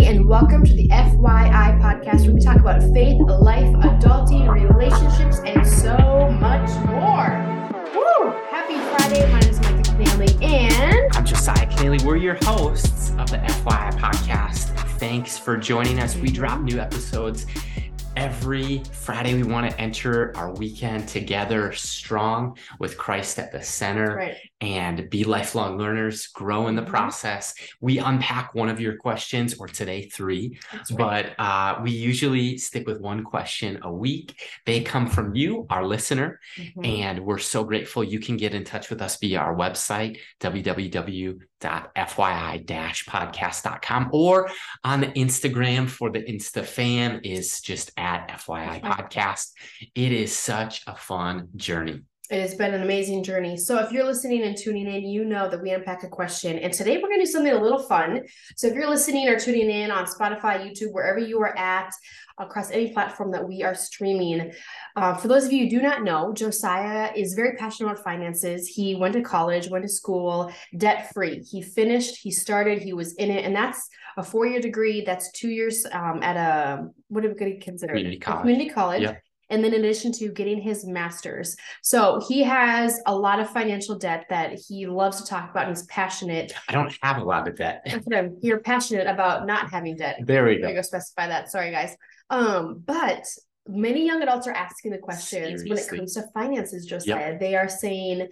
everybody, and welcome to the FYI podcast where we talk about faith, life, adulting, relationships, and so much more. Woo! Happy Friday. My name is Micah Kennealy, and I'm Josiah Kennealy. We're your hosts of the FYI podcast. Thanks for joining us. We drop new episodes Every Friday, we want to enter our weekend together strong with Christ at the center right. And be lifelong learners, grow in the Mhm. process. We unpack one of your questions, or today, three, That's right. but uh, we usually stick with one question a week. They come from you, our listener, Mhm. and we're so grateful you can get in touch with us via our website, www.fyi-podcast.com, or on the Instagram for the Insta fam is just at FYI Podcast. It is such a fun journey. It has been an amazing journey. So, if you're listening and tuning in, you know that we unpack a question. And today we're going to do something a little fun. So, if you're listening or tuning in on Spotify, YouTube, wherever you are at, across any platform that we are streaming, uh, for those of you who do not know, Josiah is very passionate about finances. He went to college, went to school, debt free. He finished, he started, he was in it. And that's a four year degree. That's two years um, at a, what are we going to consider? Community A college. community college. Yep. And then in addition to getting his master's. So he has a lot of financial debt that he loves to talk about and he's passionate. I don't have a lot of that. That's what I'm- You're passionate about not having debt. There we I'm gonna go. go specify that. Sorry, guys. Um, but many young adults are asking the questions when it comes to finances, Josiah. They are saying,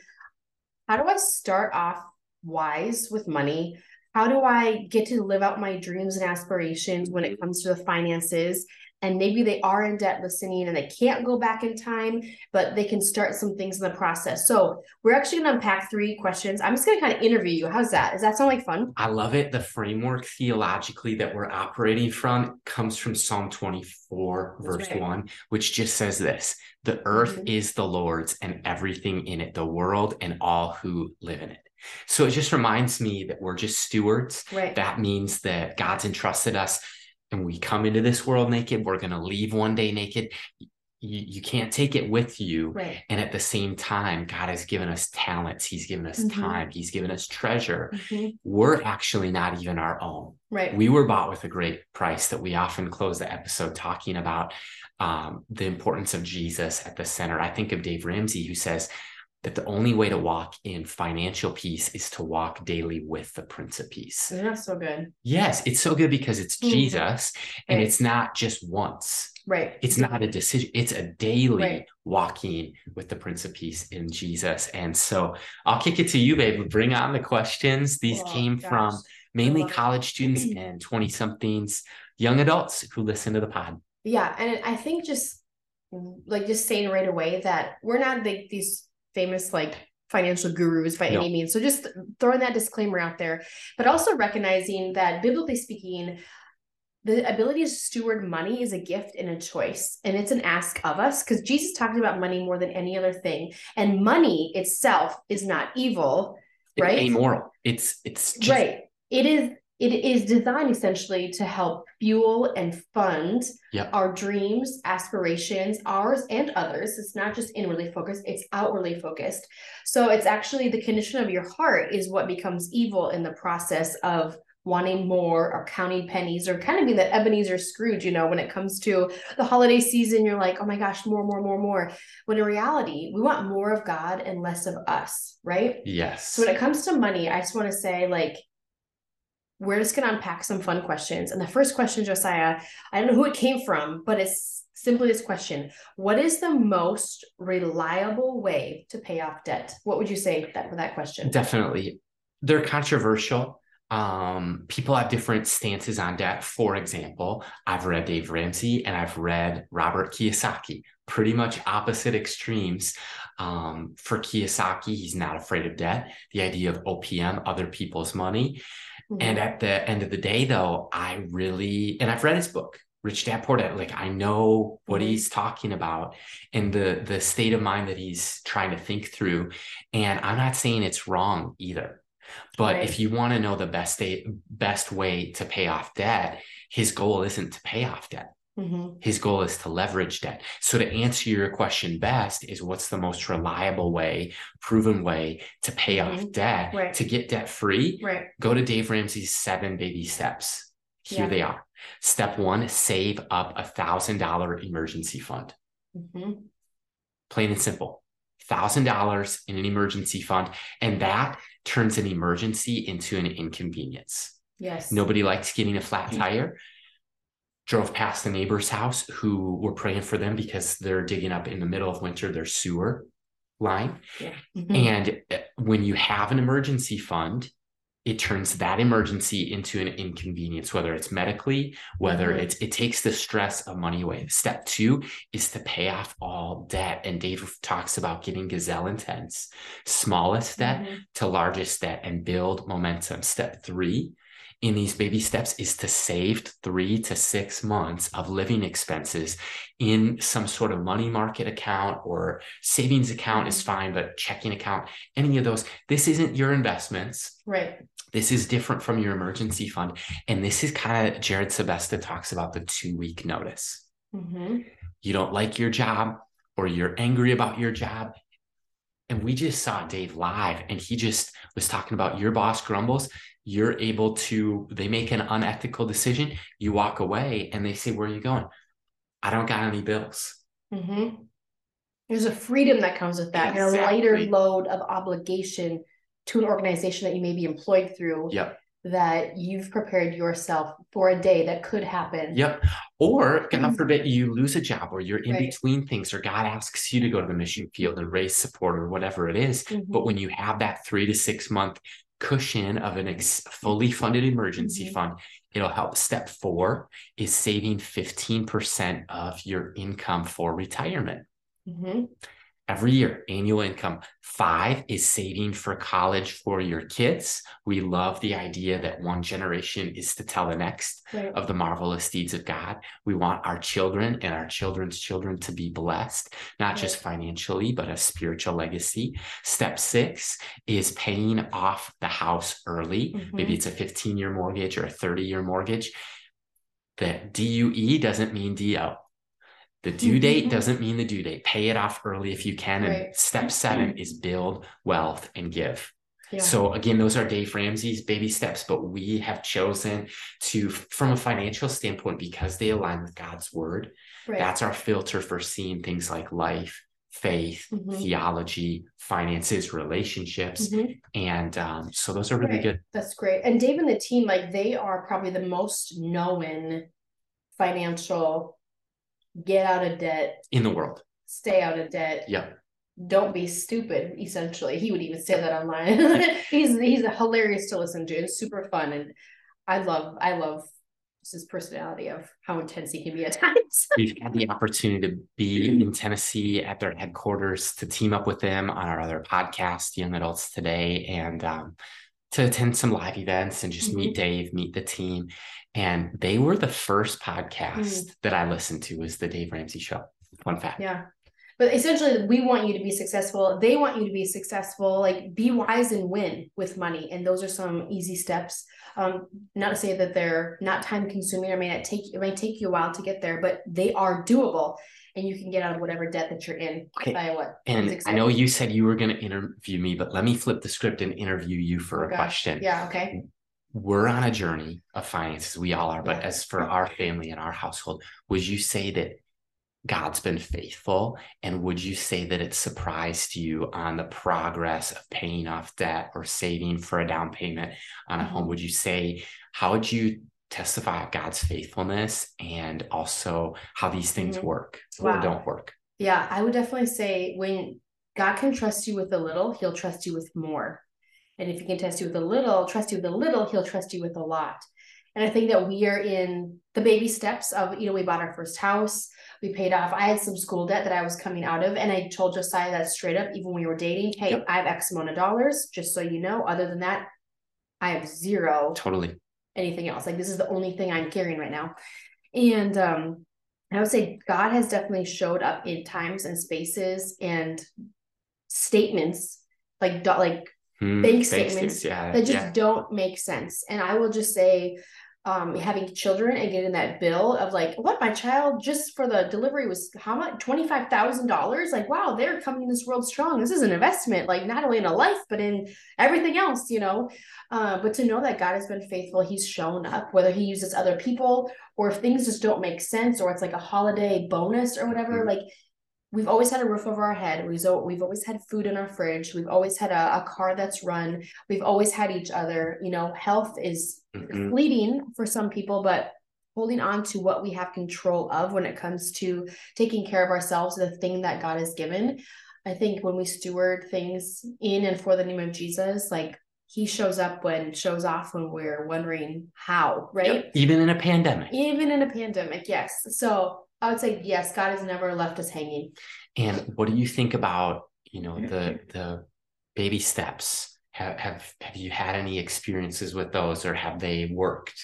How do I start off wise with money? How do I get to live out my dreams and aspirations when it comes to the finances? And maybe they are in debt listening and they can't go back in time, but they can start some things in the process. So, we're actually going to unpack three questions. I'm just going to kind of interview you. How's that? Does that sound like fun? I love it. The framework theologically that we're operating from comes from Psalm 24, That's verse right. 1, which just says this The earth Mhm. is the Lord's and everything in it, the world and all who live in it. So it just reminds me that we're just stewards. Right. That means that God's entrusted us and we come into this world naked. We're going to leave one day naked. You, you can't take it with you. right. And at the same time, God has given us talents. He's given us Mhm. time. He's given us treasure Mhm. we're actually not even our own. Right. We were bought with a great price that we often close the episode talking about um, the importance of Jesus at the center. I think of Dave Ramsey, who says that the only way to walk in financial peace is to walk daily with the Prince of Peace. Isn't so good? Yes, it's so good because it's Mhm. Jesus and Right. it's not just once. Right. It's not a decision, it's a daily Right. walking with the Prince of Peace in Jesus. And so I'll kick it to you, babe. Bring on the questions. These Oh, came gosh. from mainly it. college students and 20 somethings, young adults who listen to the pod. Yeah, and I think just like just saying right away that we're not like these famous like financial gurus by No. any means. So just throwing that disclaimer out there, but also recognizing that biblically speaking, the ability to steward money is a gift and a choice, and it's an ask of us because Jesus talked about money more than any other thing, and money itself is not evil, It's right? amoral. It's it's just right it is it is designed essentially to help fuel and fund Yep. our dreams aspirations ours and others it's not just inwardly focused it's outwardly focused so it's actually the condition of your heart is what becomes evil in the process of wanting more or counting pennies or kind of being that Ebenezer Scrooge, you know, when it comes to the holiday season, you're like, oh my gosh, more, more, more, more. When in reality, we want more of God and less of us, right? yes. So when it comes to money, I just want to say, like, we're just gonna unpack some fun questions. And the first question, Josiah, I don't know who it came from, but it's simply this question: What is the most reliable way to pay off debt? What would you say that with that question? Definitely. They're controversial. Um, people have different stances on debt. For example, I've read Dave Ramsey and I've read Robert Kiyosaki, pretty much opposite extremes. Um, for Kiyosaki, he's not afraid of debt, the idea of OPM, other people's money. Mhm. And at the end of the day, though, I really, and I've read his book, Rich Dad Poor Dad. Like I know what Mhm. he's talking about and the the state of mind that he's trying to think through. And I'm not saying it's wrong either. But Right. if you want to know the best day, best way to pay off debt, his goal isn't to pay off debt. Mhm. His goal is to leverage debt. So to answer your question best is what's the most reliable way, proven way to pay off Mhm. debt, Right. to get debt free? Right. Go to Dave Ramsey's seven baby steps. Here Yeah. they are. Step one, save up a thousand dollar emergency fund. Mhm. Plain and simple. Thousand dollars in an emergency fund. And that turns an emergency into an inconvenience. Yes. Nobody likes getting a flat Mm-hmm. tire. Drove past the neighbor's house who were praying for them because they're digging up in the middle of winter their sewer line. Mhm. And uh, when you have an emergency fund, it turns that emergency into an inconvenience, whether it's medically, whether Mhm. it's it takes the stress of money away. Step two is to pay off all debt. And Dave talks about getting gazelle intense, smallest debt Mhm. to largest debt and build momentum. Step three in these baby steps is to save three to six months of living expenses in some sort of money market account or savings account is Mhm. fine, but checking account, any of those. This isn't your investments. Right. This is different from your emergency fund. And this is kind of Jared Sebesta talks about the two week notice hmm you don't like your job or you're angry about your job. And we just saw Dave live and he just was talking about your boss grumbles. You're able to, they make an unethical decision. You walk away and they say, Where are you going? I don't got any bills. hmm There's a freedom that comes with that, and a lighter load of obligation to an organization that you may be employed through. Yep. That you've prepared yourself for a day that could happen. Yep. Or God forbid you lose a job or you're in Right. between things or God asks you to go to the mission field and raise support or whatever it is. Mhm. But when you have that three to six month cushion of an ex- fully funded emergency Mhm. fund, it'll help. Step four is saving 15% of your income for retirement Mhm. Every year, annual income. Five is saving for college for your kids. We love the idea that one generation is to tell the next Right. of the marvelous deeds of God. We want our children and our children's children to be blessed, not just financially, but a spiritual legacy. Step six is paying off the house early. Maybe Mhm. it's a 15 year mortgage or a 30 year mortgage. The DUE doesn't mean DO. The due date doesn't mean the due date. Pay it off early if you can. And step seven is build wealth and give. Yeah. So again, those are Dave Ramsey's baby steps, but we have chosen to, from a financial standpoint, because they align with God's word. right. That's our filter for seeing things like life, faith, Mhm. theology, finances, relationships, Mhm. and um, so those are really Right. good. That's great. And Dave and the team, like they are probably the most known financial get out of debt, in the world. stay out of debt, Yeah. don't be stupid, essentially. He would even say that online. he's he's hilarious to listen to and super fun. And I love I love his personality of how intense he can be at times. We've had the opportunity to be in Tennessee at their headquarters to team up with them on our other podcast, Young Adults Today, and um, to attend some live events and just meet Dave, meet the team. And they were the first podcast that I listened to was the Dave Ramsey Show. Fun fact. Yeah. But essentially, we want you to be successful. They want you to be successful. Like, be wise and win with money. And those are some easy steps. Um, not to say that they're not time consuming or may not take it may take you a while to get there, but they are doable, and you can get out of whatever debt that you're in. Okay. By what? And I know you said you were going to interview me, but let me flip the script and interview you for Oh, a gosh. question. Yeah. Okay. We're on a journey of finances. We all are. But as for our family and our household, would you say that God's been faithful? And would you say that it surprised you on the progress of paying off debt or saving for a down payment on a home? Mhm. Would you say, how would you testify of God's faithfulness and also how these things Mhm. work Wow. or don't work? Yeah, I would definitely say when God can trust you with a little, he'll trust you with more. And if he can trust you with a little, trust you with a little, he'll trust you with a lot. And I think that we are in the baby steps of, you know, we bought our first house, we paid off. I had some school debt that I was coming out of, and I told Josiah that straight up, even when we were dating, hey, Yep. I have X amount of dollars, just so you know. Other than that, I have zero Totally. anything else. Like this is the only thing I'm carrying right now. And um I would say God has definitely showed up in times and spaces and statements like like Hmm, Bank bank statements yeah. that just yeah. don't make sense. And I will just say um, having children and getting that bill of like, what my child just for the delivery was how much twenty five thousand dollars? Like, wow, they're coming in this world strong. This is an investment, like not only in a life but in everything else, you know. Uh, but to know that God has been faithful, He's shown up, whether He uses other people or if things just don't make sense or it's like a holiday bonus or whatever, mm-hmm. like we've always had a roof over our head. We've, we've always had food in our fridge. We've always had a, a car that's run. We've always had each other. You know, health is mm-hmm. fleeting for some people, but holding on to what we have control of when it comes to taking care of ourselves, the thing that God has given. I think when we steward things in and for the name of Jesus, like he shows up when shows off when we're wondering how, right? Yep. Even in a pandemic. Even in a pandemic, yes. So I would say yes, God has never left us hanging. And what do you think about, you know, the the baby steps? Have have have you had any experiences with those or have they worked?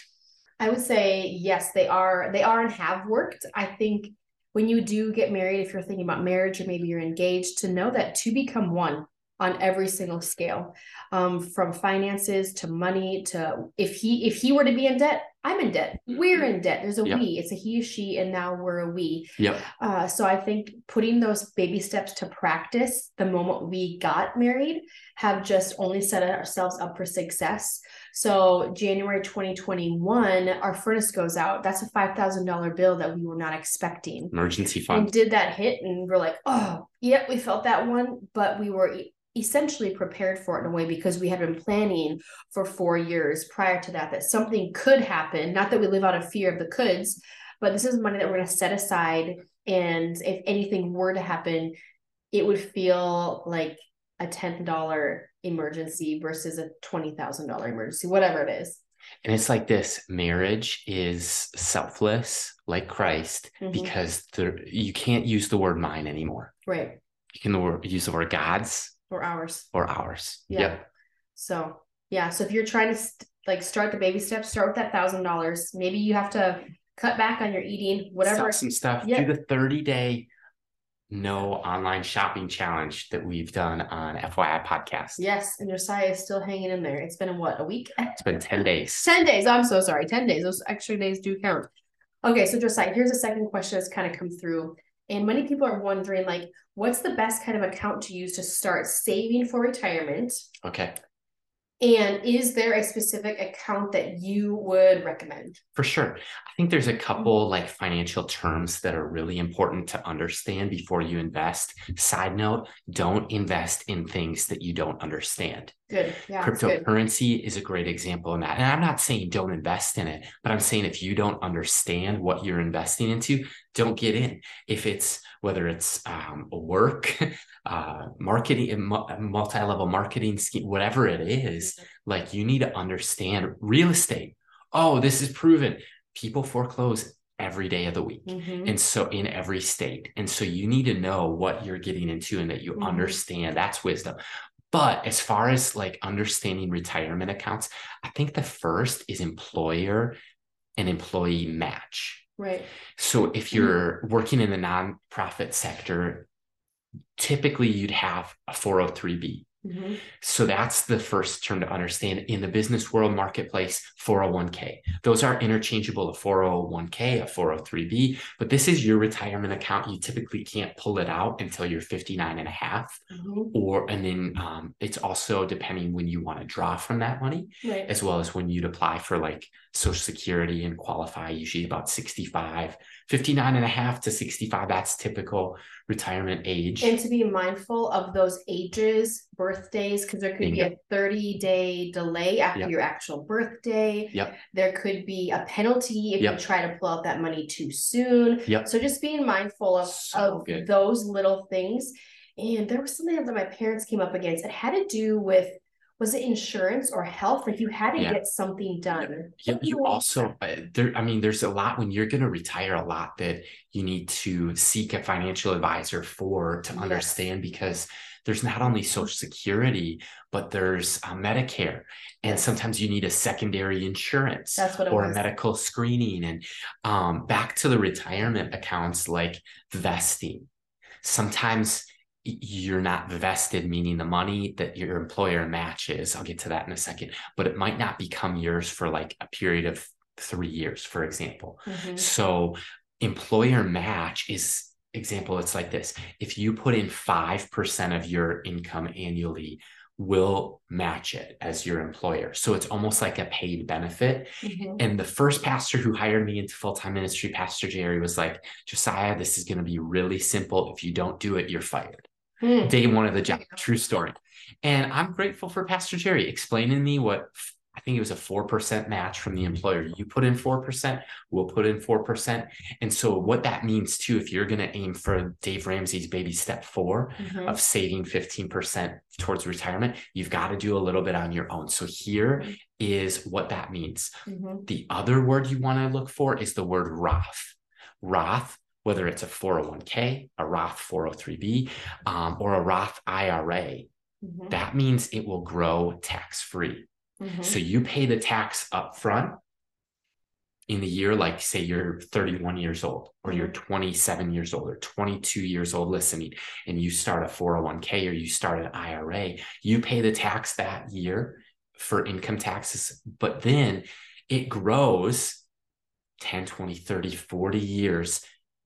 I would say yes, they are they are and have worked. I think when you do get married, if you're thinking about marriage or maybe you're engaged, to know that to become one on every single scale um, from finances to money to if he if he were to be in debt i'm in debt. We're in debt. There's a yep. we. It's a he she and now we're a we. Yep. Uh, so i think putting those baby steps to practice the moment we got married have just only set ourselves up for success. So january 2021 our furnace goes out. That's a $5000 bill that we were not expecting. Emergency fund. and did that hit and we're like oh yeah we felt that one but we were essentially prepared for it in a way because we had been planning for four years prior to that that something could happen. Not that we live out of fear of the coulds but this is money that we're going to set aside. And if anything were to happen it would feel like a $10 emergency versus a $20000 emergency whatever it is. And it's like this marriage is selfless like christ mm-hmm. because there, you can't use the word mine anymore. Right. You can use the word god's or ours. Or hours. Yeah. Yep. So yeah. So if you're trying to st- like start the baby steps, start with that thousand dollars. Maybe you have to cut back on your eating, whatever. Stop some stuff. Yep. Do the 30 day no online shopping challenge that we've done on FYI podcast. Yes, and Josiah is still hanging in there. It's been a, what a week. It's been ten days. ten days. I'm so sorry. Ten days. Those extra days do count. Okay, so Josiah, here's a second question that's kind of come through. And many people are wondering, like, what's the best kind of account to use to start saving for retirement? Okay. And is there a specific account that you would recommend? For sure. I think there's a couple like financial terms that are really important to understand before you invest. Side note, don't invest in things that you don't understand. Good. Yeah, Cryptocurrency good. is a great example in that. And I'm not saying don't invest in it, but I'm saying if you don't understand what you're investing into, don't get in. If it's whether it's um, work, uh, marketing, multi-level marketing scheme, whatever it is, like you need to understand real estate. Oh, this is proven. People foreclose every day of the week. Mm-hmm. And so in every state. And so you need to know what you're getting into and that you mm-hmm. understand. That's wisdom. But as far as like understanding retirement accounts, I think the first is employer and employee match. Right. So if mm-hmm. you're mm-hmm. working in the nonprofit sector, typically you'd have a 403b. Mm-hmm. So that's the first term to understand in the business world marketplace 401k. Those are interchangeable a 401k, a 403b, but this is your retirement account. You typically can't pull it out until you're 59 and a half. Mm-hmm. Or, and then um, it's also depending when you want to draw from that money, right. as well as when you'd apply for like Social Security and qualify, usually about 65, 59 and a half to 65. That's typical retirement age. And to be mindful of those ages, birthdays, because there could Bingo. be a 30 day delay after yep. your actual birthday. Yep. There could be a penalty if yep. you try to pull out that money too soon. Yep. So just being mindful of, so of those little things. And there was something that my parents came up against. It had to do with was it insurance or health? Like you had to yeah. get something done. Yeah, you also uh, there. I mean, there's a lot when you're going to retire. A lot that you need to seek a financial advisor for to yes. understand because there's not only Social Security, but there's uh, Medicare, and sometimes you need a secondary insurance or a medical screening. And um, back to the retirement accounts, like vesting. Sometimes you're not vested, meaning the money that your employer matches. I'll get to that in a second, but it might not become yours for like a period of three years, for example. Mhm. So employer match is example, it's like this. If you put in 5% of your income annually, will match it as your employer. So it's almost like a paid benefit. Mhm. And the first pastor who hired me into full time ministry, Pastor Jerry, was like, Josiah, this is going to be really simple. If you don't do it, you're fired. Hmm. Day one of the job, true story. And I'm grateful for Pastor Jerry explaining to me what I think it was a 4% match from the employer. You put in 4%, we'll put in 4%. And so, what that means too, if you're going to aim for Dave Ramsey's baby step 4 Mhm. of saving 15% towards retirement, you've got to do a little bit on your own. So, here is what that means. Mhm. The other word you want to look for is the word Roth. Roth, whether it's a 401k, a Roth 403b, um, or a Roth IRA, Mhm. that means it will grow tax free. Mhm. So you pay the tax up front in the year, like say you're 31 years old, or you're 27 years old, or 22 years old listening, and you start a 401k or you start an IRA, you pay the tax that year for income taxes, but then it grows 10, 20, 30, 40 years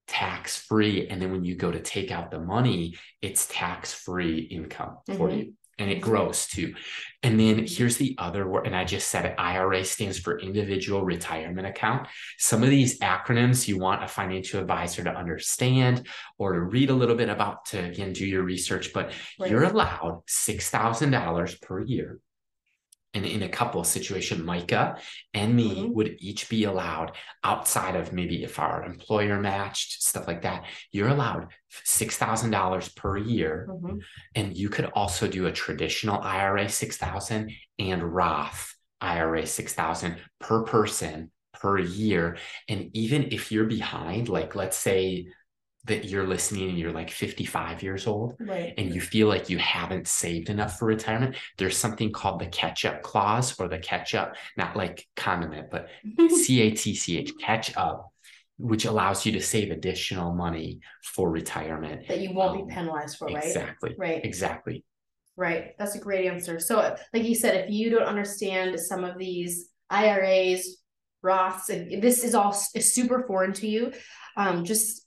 tax free. And then when you go to take out the money, it's tax free income for Mhm. you. And it grows too. And then here's the other word, and I just said it IRA stands for individual retirement account. Some of these acronyms you want a financial advisor to understand or to read a little bit about to again do your research, but Right. you're allowed $6,000 per year. And in a couple situation, Micah and me Mhm. would each be allowed outside of maybe if our employer matched stuff like that, you're allowed $6,000 per year. Mhm. And you could also do a traditional IRA 6,000 and Roth IRA 6,000 per person per year. And even if you're behind, like let's say that you're listening and you're like 55 years old Right. and you feel like you haven't saved enough for retirement, there's something called the catch up clause or the catch up, not like condiment, but C A T C H, catch up, which allows you to save additional money for retirement. that you won't Um, be penalized for, right? Exactly. Right. Exactly. Right. That's a great answer. So, like you said, if you don't understand some of these IRAs, Roths, and this is all is super foreign to you, um, just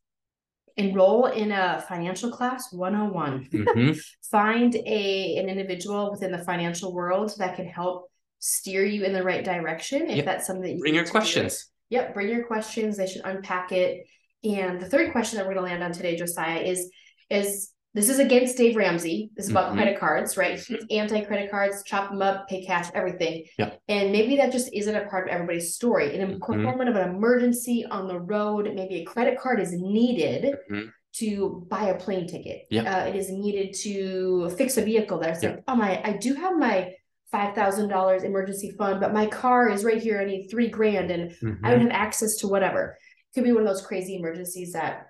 enroll in a financial class 101. Mhm. Find a an individual within the financial world that can help steer you in the right direction if Yep. that's something that you Bring your to do. questions. Yep, bring your questions. They should unpack it. And the third question that we're going to land on today, Josiah, is is this is against Dave Ramsey. This is about Mhm. credit cards, right? He's anti credit cards, chop them up, pay cash, everything. Yep. And maybe that just isn't a part of everybody's story. In a Mhm. moment of an emergency on the road, maybe a credit card is needed Mhm. to buy a plane ticket. Yep. Uh, it is needed to fix a vehicle. That's Yep. like, oh my, I do have my five thousand dollars emergency fund, but my car is right here. I need three grand, and I Mhm. don't have access to whatever. Could be one of those crazy emergencies that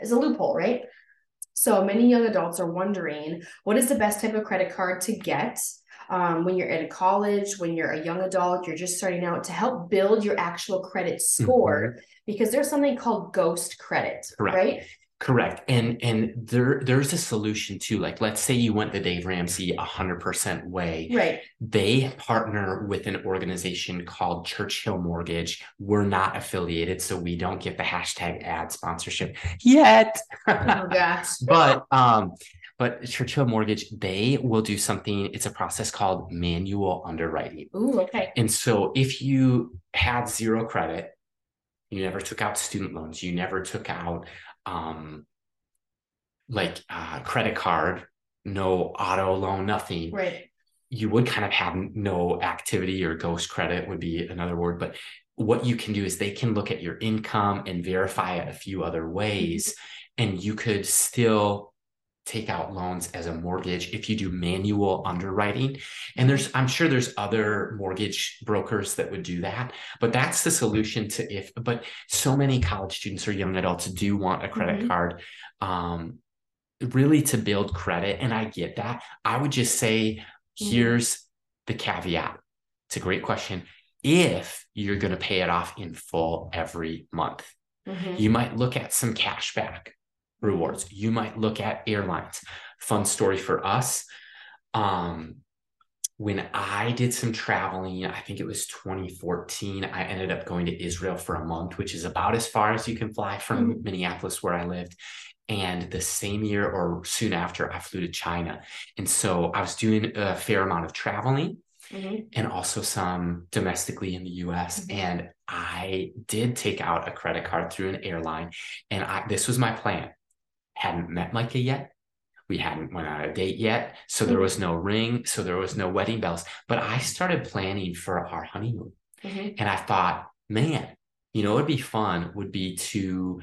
is a loophole, right? So many young adults are wondering what is the best type of credit card to get um, when you're in college, when you're a young adult, you're just starting out to help build your actual credit score because there's something called ghost credit, Correct. right? Correct. And and there there's a solution too. Like let's say you went the Dave Ramsey 100% way. Right. They partner with an organization called Churchill Mortgage. We're not affiliated, so we don't get the hashtag ad sponsorship yet. Oh gosh. but um but Churchill Mortgage, they will do something, it's a process called manual underwriting. Ooh, okay. And so if you had zero credit, you never took out student loans, you never took out um like uh credit card, no auto loan, nothing, Right. you would kind of have no activity or ghost credit would be another word. But what you can do is they can look at your income and verify it a few other ways, and you could still take out loans as a mortgage if you do manual underwriting. And there's, I'm sure there's other mortgage brokers that would do that, but that's the solution to if, but so many college students or young adults do want a credit Mhm. card. Um, really to build credit. And I get that. I would just say, Mhm. here's the caveat. It's a great question. If you're going to pay it off in full every month, Mhm. you might look at some cash back rewards. You might look at airlines. Fun story for us. Um, when I did some traveling, I think it was 2014, I ended up going to Israel for a month, which is about as far as you can fly from mm-hmm. Minneapolis, where I lived. And the same year or soon after, I flew to China. And so I was doing a fair amount of traveling. Mm-hmm. And also some domestically in the US. Mm-hmm. And I did take out a credit card through an airline. And I, this was my plan. Hadn't met Micah yet. We hadn't went on a date yet. So there mm-hmm. was no ring. So there was no wedding bells. But i started planning for our honeymoon. Mm-hmm. and i thought man you know it'd be fun would be to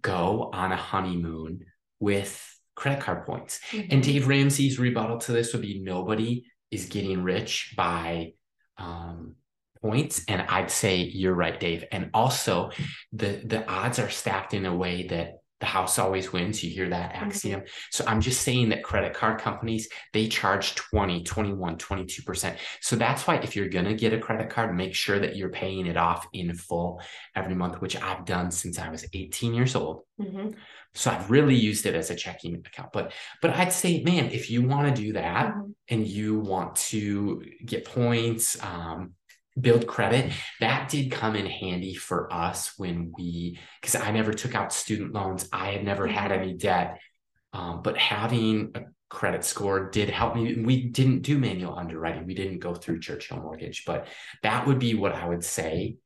go on a honeymoon with credit card points. Mm-hmm. and dave ramsey's rebuttal to this would be nobody is getting rich by um, points. And i'd say you're right dave. And also the the odds are stacked in a way that the house always wins you hear that mm-hmm. axiom mm-hmm. so i'm just saying that credit card companies they charge 20 21 22% so that's why if you're going to get a credit card make sure that you're paying it off in full every month which i've done since i was 18 years old mm-hmm. so i've really used it as a checking account but but i'd say man if you want to do that mm-hmm. and you want to get points um, build credit that did come in handy for us when we because i never took out student loans. I had never had any debt. Um, but having a credit score did help me. We didn't do manual underwriting. We didn't go through churchill mortgage but that would be what i would say.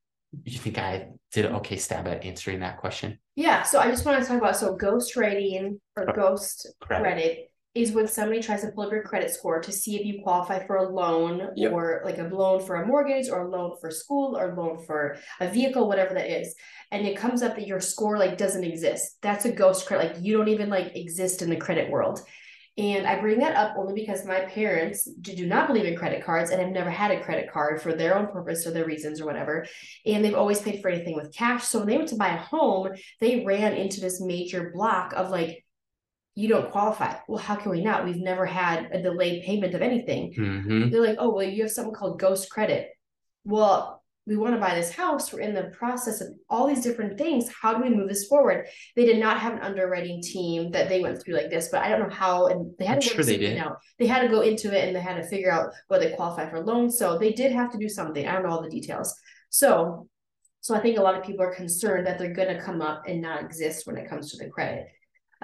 You think i did okay stab at answering that question? Yeah so i just want to talk about so ghost rating or ghost credit, credit is when somebody tries to pull up your credit score to see if you qualify for a loan yep. or like a loan for a mortgage or a loan for school or loan for a vehicle, whatever that is. And it comes up that your score like doesn't exist. That's a ghost credit. Like you don't even like exist in the credit world. And I bring that up only because my parents do not believe in credit cards and have never had a credit card for their own purpose or their reasons or whatever. And they've always paid for anything with cash. So when they went to buy a home, they ran into this major block of like, you don't qualify. Well, how can we not? We've never had a delayed payment of anything. Mm-hmm. They're like, oh, well, you have something called ghost credit. Well, we want to buy this house. We're in the process of all these different things. How do we move this forward? They did not have an underwriting team that they went through like this, but I don't know how. And they had I'm to sure they did. Out. They had to go into it and they had to figure out whether they qualify for loans. So they did have to do something. I don't know all the details. So, so I think a lot of people are concerned that they're going to come up and not exist when it comes to the credit.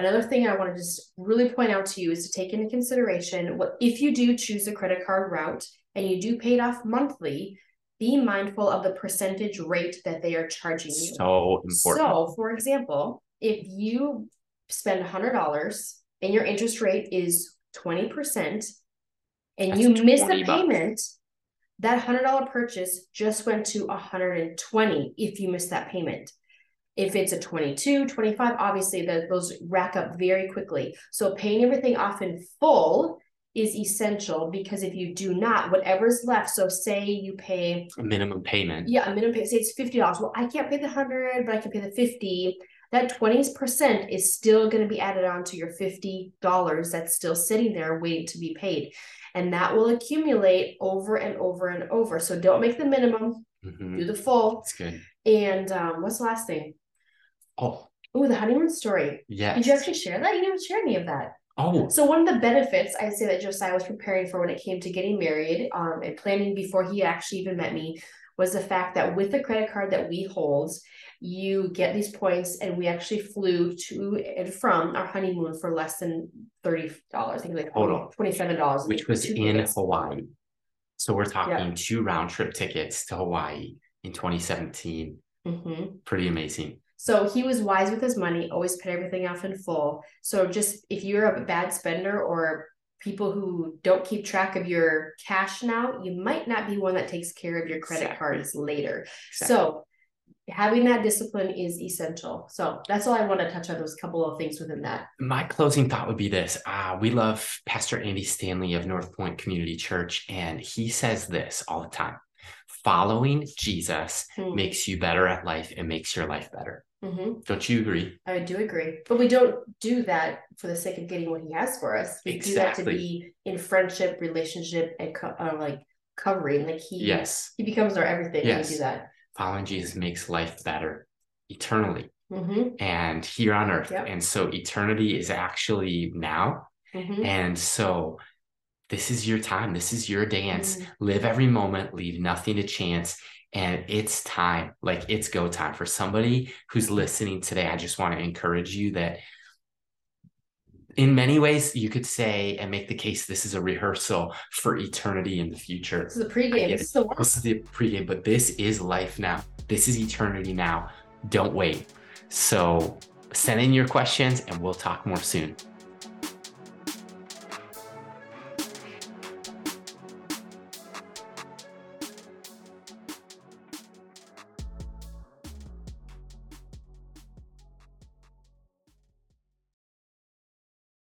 Another thing I want to just really point out to you is to take into consideration what if you do choose a credit card route and you do pay it off monthly, be mindful of the percentage rate that they are charging you. So important. So, for example, if you spend $100 and your interest rate is 20% and That's you miss the payment, that $100 purchase just went to 120 if you miss that payment. If it's a 22, 25, obviously the, those rack up very quickly. So paying everything off in full is essential because if you do not, whatever's left, so say you pay a minimum payment. Yeah, a minimum payment, say it's $50. Well, I can't pay the 100, but I can pay the 50. That 20% is still going to be added on to your $50 that's still sitting there waiting to be paid. And that will accumulate over and over and over. So don't make the minimum, mm-hmm. do the full. That's good. And um, what's the last thing? Oh. Oh, the honeymoon story. Yeah. Did you actually share that? You didn't share any of that. Oh. So one of the benefits I'd say that Josiah was preparing for when it came to getting married, um, and planning before he actually even met me, was the fact that with the credit card that we hold, you get these points, and we actually flew to and from our honeymoon for less than thirty dollars. I think like total twenty seven dollars, which was in tickets. Hawaii. So we're talking yeah. two round trip tickets to Hawaii in 2017. Mm-hmm. Pretty amazing. So he was wise with his money, always paid everything off in full. So just if you're a bad spender or people who don't keep track of your cash now, you might not be one that takes care of your credit exactly. cards later. Exactly. So having that discipline is essential. So that's all I want to touch on those couple of things within that. My closing thought would be this. Uh, we love Pastor Andy Stanley of North Point Community Church, and he says this all the time. Following Jesus hmm. makes you better at life and makes your life better. Mm-hmm. Don't you agree? I do agree, but we don't do that for the sake of getting what He has for us. We exactly. do that to be in friendship, relationship, and co- uh, like covering. Like He, yes, He becomes our everything. Yes. we do that. Following Jesus makes life better eternally mm-hmm. and here on earth. Yep. And so eternity is actually now. Mm-hmm. And so this is your time. This is your dance. Mm. Live every moment, leave nothing to chance. And it's time, like it's go time for somebody who's listening today. I just want to encourage you that in many ways, you could say and make the case this is a rehearsal for eternity in the future. This is the pregame. This is the. This is the pregame, but this is life now. This is eternity now. Don't wait. So send in your questions and we'll talk more soon.